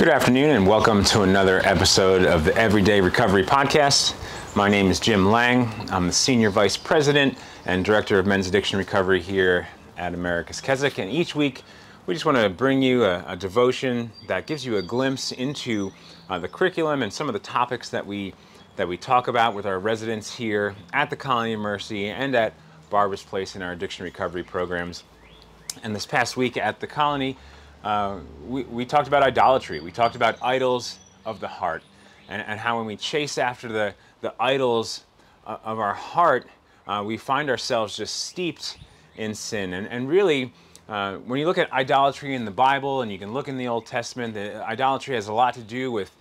Good afternoon, and welcome to another episode of the Everyday Recovery Podcast. My name is Jim Lang. I'm the Senior Vice President and Director of Men's Addiction Recovery here at America's Keswick. And each week, we just want to bring you a, a devotion that gives you a glimpse into uh, the curriculum and some of the topics that we that we talk about with our residents here at the Colony of Mercy and at Barbara's Place in our addiction recovery programs. And this past week at the Colony, uh, we, we talked about idolatry. We talked about idols of the heart and, and how when we chase after the, the idols uh, of our heart, uh, we find ourselves just steeped in sin. And, and really, uh, when you look at idolatry in the Bible and you can look in the Old Testament, the idolatry has a lot to do with,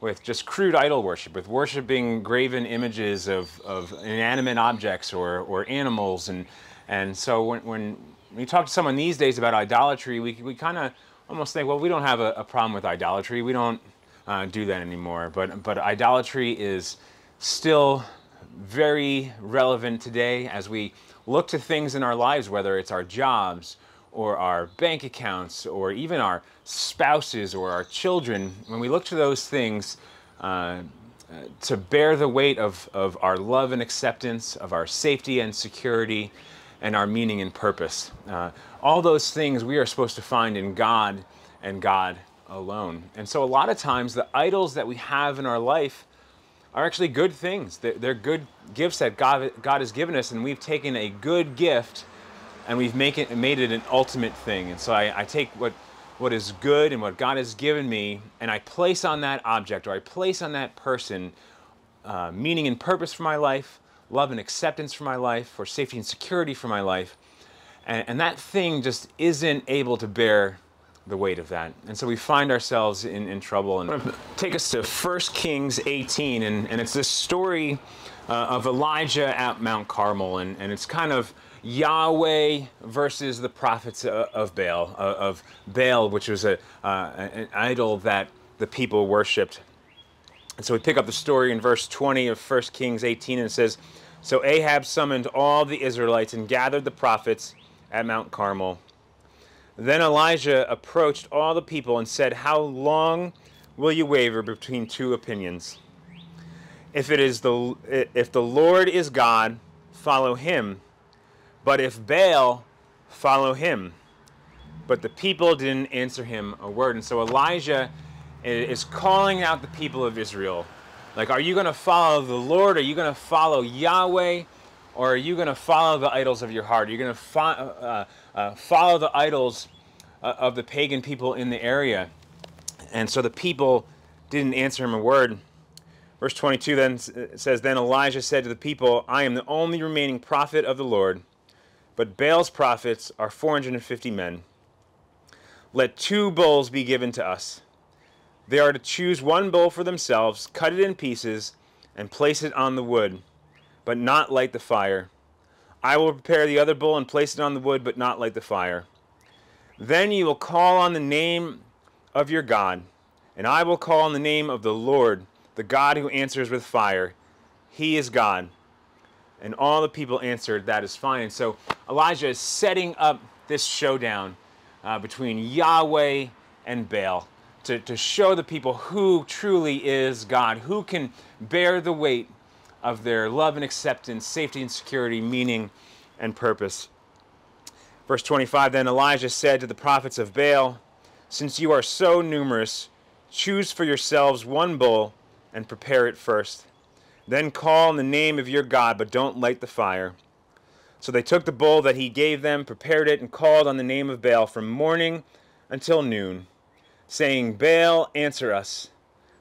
with just crude idol worship, with worshiping graven images of, of inanimate objects or, or animals. And, and so when, when you talk to someone these days about idolatry, we, we kind of almost think, well, we don't have a, a problem with idolatry. We don't uh, do that anymore. But, but idolatry is still very relevant today as we look to things in our lives, whether it's our jobs or our bank accounts or even our spouses or our children. When we look to those things, uh, to bear the weight of, of our love and acceptance, of our safety and security, and our meaning and purpose. Uh, all those things we are supposed to find in God and God alone. And so, a lot of times, the idols that we have in our life are actually good things. They're, good gifts that God, God has given us, and we've taken a good gift and we've make it, made it an ultimate thing. And so, I, I take what what is good and what God has given me, and I place on that object or I place on that person uh, meaning and purpose for my life, love and acceptance for my life, for safety and security for my life. And, and that thing just isn't able to bear the weight of that. And so we find ourselves in, in trouble. And take us to 1 Kings 18, and, and it's this story uh, of Elijah at Mount Carmel, and, and it's kind of Yahweh versus the prophets uh, of Baal, uh, of Baal, which was a, uh, an idol that the people worshipped. And so we pick up the story in verse 20 of 1 Kings 18, and it says, So Ahab summoned all the Israelites and gathered the prophets at Mount Carmel. Then Elijah approached all the people and said, How long will you waver between two opinions? If it is the if the Lord is God, follow him. But if Baal, follow him. But the people didn't answer him a word. And so Elijah is calling out the people of Israel. Like, are you going to follow the Lord? Are you going to follow Yahweh? Or are you going to follow the idols of your heart? Are you going to fo- uh, uh, follow the idols uh, of the pagan people in the area? And so the people didn't answer him a word. Verse 22 then says, Then Elijah said to the people, I am the only remaining prophet of the Lord, but Baal's prophets are 450 men. Let two bulls be given to us. They are to choose one bull for themselves, cut it in pieces, and place it on the wood but not light the fire. I will prepare the other bull and place it on the wood, but not light the fire. Then you will call on the name of your God, and I will call on the name of the Lord, the God who answers with fire. He is God. And all the people answered, That is fine. And so Elijah is setting up this showdown uh, between Yahweh and Baal to, to show the people who truly is God, who can bear the weight of their love and acceptance, safety and security, meaning and purpose. Verse 25 Then Elijah said to the prophets of Baal, Since you are so numerous, choose for yourselves one bull and prepare it first. Then call on the name of your God, but don't light the fire. So they took the bull that he gave them, prepared it, and called on the name of Baal from morning until noon, saying, Baal, answer us.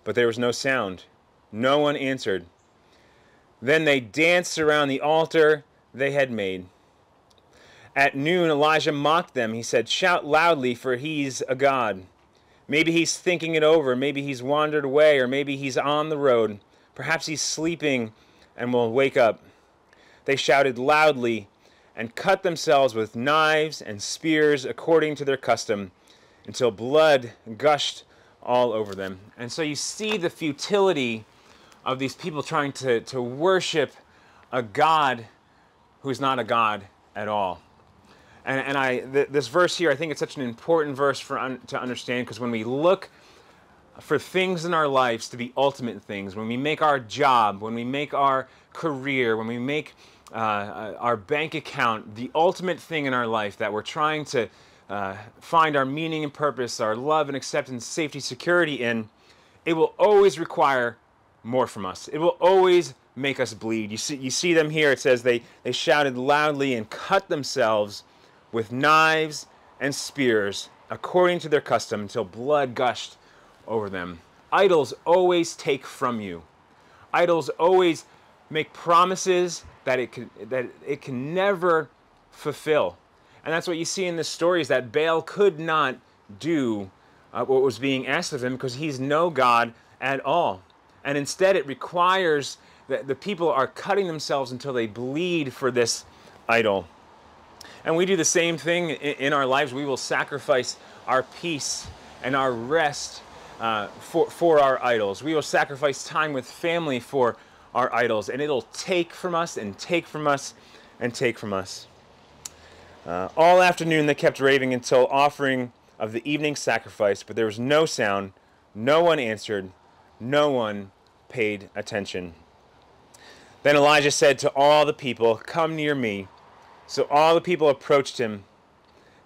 But there was no sound. No one answered. Then they danced around the altar they had made. At noon, Elijah mocked them. He said, Shout loudly, for he's a god. Maybe he's thinking it over. Maybe he's wandered away, or maybe he's on the road. Perhaps he's sleeping and will wake up. They shouted loudly and cut themselves with knives and spears according to their custom until blood gushed all over them. And so you see the futility of these people trying to, to worship a God who's not a God at all. And, and I, th- this verse here, I think it's such an important verse for un- to understand because when we look for things in our lives to be ultimate things, when we make our job, when we make our career, when we make uh, our bank account the ultimate thing in our life that we're trying to uh, find our meaning and purpose, our love and acceptance, safety, security in, it will always require more from us. It will always make us bleed. You see, you see them here. It says they, they shouted loudly and cut themselves with knives and spears according to their custom until blood gushed over them. Idols always take from you. Idols always make promises that it can, that it can never fulfill. And that's what you see in this story is that Baal could not do uh, what was being asked of him because he's no God at all. And instead, it requires that the people are cutting themselves until they bleed for this idol. And we do the same thing in, our lives. We will sacrifice our peace and our rest uh, for, for our idols. We will sacrifice time with family for our idols, and it'll take from us and take from us and take from us. Uh, all afternoon they kept raving until offering of the evening sacrifice, but there was no sound, no one answered, no one paid attention. Then Elijah said to all the people, Come near me. So all the people approached him.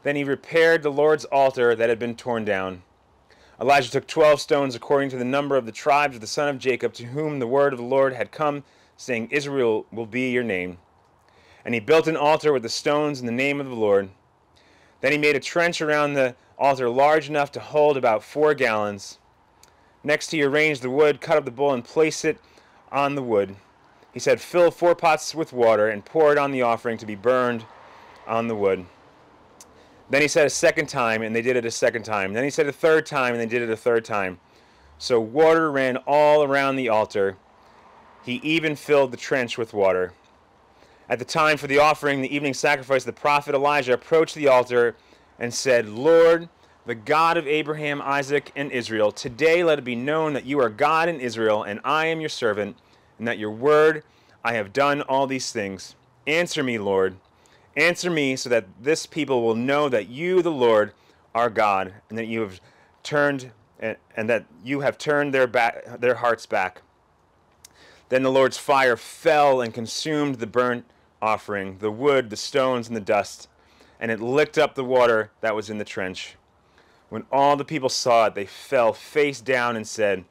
Then he repaired the Lord's altar that had been torn down. Elijah took twelve stones according to the number of the tribes of the son of Jacob, to whom the word of the Lord had come, saying, Israel will be your name. And he built an altar with the stones in the name of the Lord. Then he made a trench around the altar large enough to hold about four gallons. Next, he arranged the wood, cut up the bull, and placed it on the wood. He said, Fill four pots with water and pour it on the offering to be burned on the wood. Then he said a second time, and they did it a second time. Then he said a third time, and they did it a third time. So water ran all around the altar. He even filled the trench with water. At the time for the offering, the evening sacrifice, the prophet Elijah approached the altar and said, Lord, the God of Abraham, Isaac, and Israel, today let it be known that you are God in Israel, and I am your servant, and that your word I have done all these things. Answer me, Lord. Answer me so that this people will know that you, the Lord, are God, and that you have turned and, that you have turned their back, their hearts back. Then the Lord's fire fell and consumed the burnt offering, the wood, the stones, and the dust, and it licked up the water that was in the trench. When all the people saw it, they fell face down and said,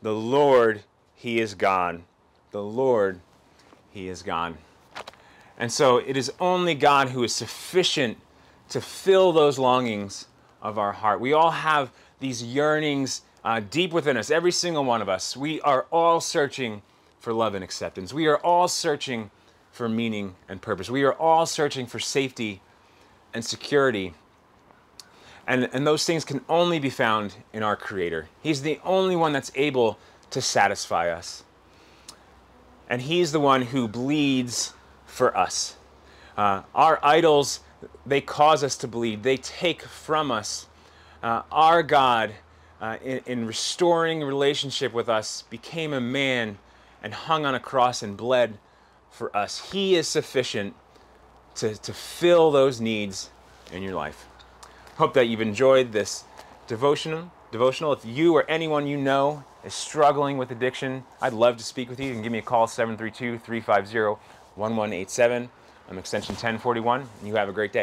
The Lord, He is God. The Lord, He is God. And so it is only God who is sufficient to fill those longings of our heart. We all have these yearnings uh, deep within us, every single one of us. We are all searching for love and acceptance. We are all searching for meaning and purpose. We are all searching for safety and security. And, and those things can only be found in our Creator. He's the only one that's able to satisfy us. And He's the one who bleeds for us. Uh, our idols, they cause us to bleed, they take from us. Uh, our God, uh, in, in restoring relationship with us, became a man and hung on a cross and bled for us. He is sufficient to, to fill those needs in your life. Hope that you've enjoyed this devotional. Devotional. If you or anyone you know is struggling with addiction, I'd love to speak with you. You can give me a call 732 350 1187. I'm extension 1041, and you have a great day.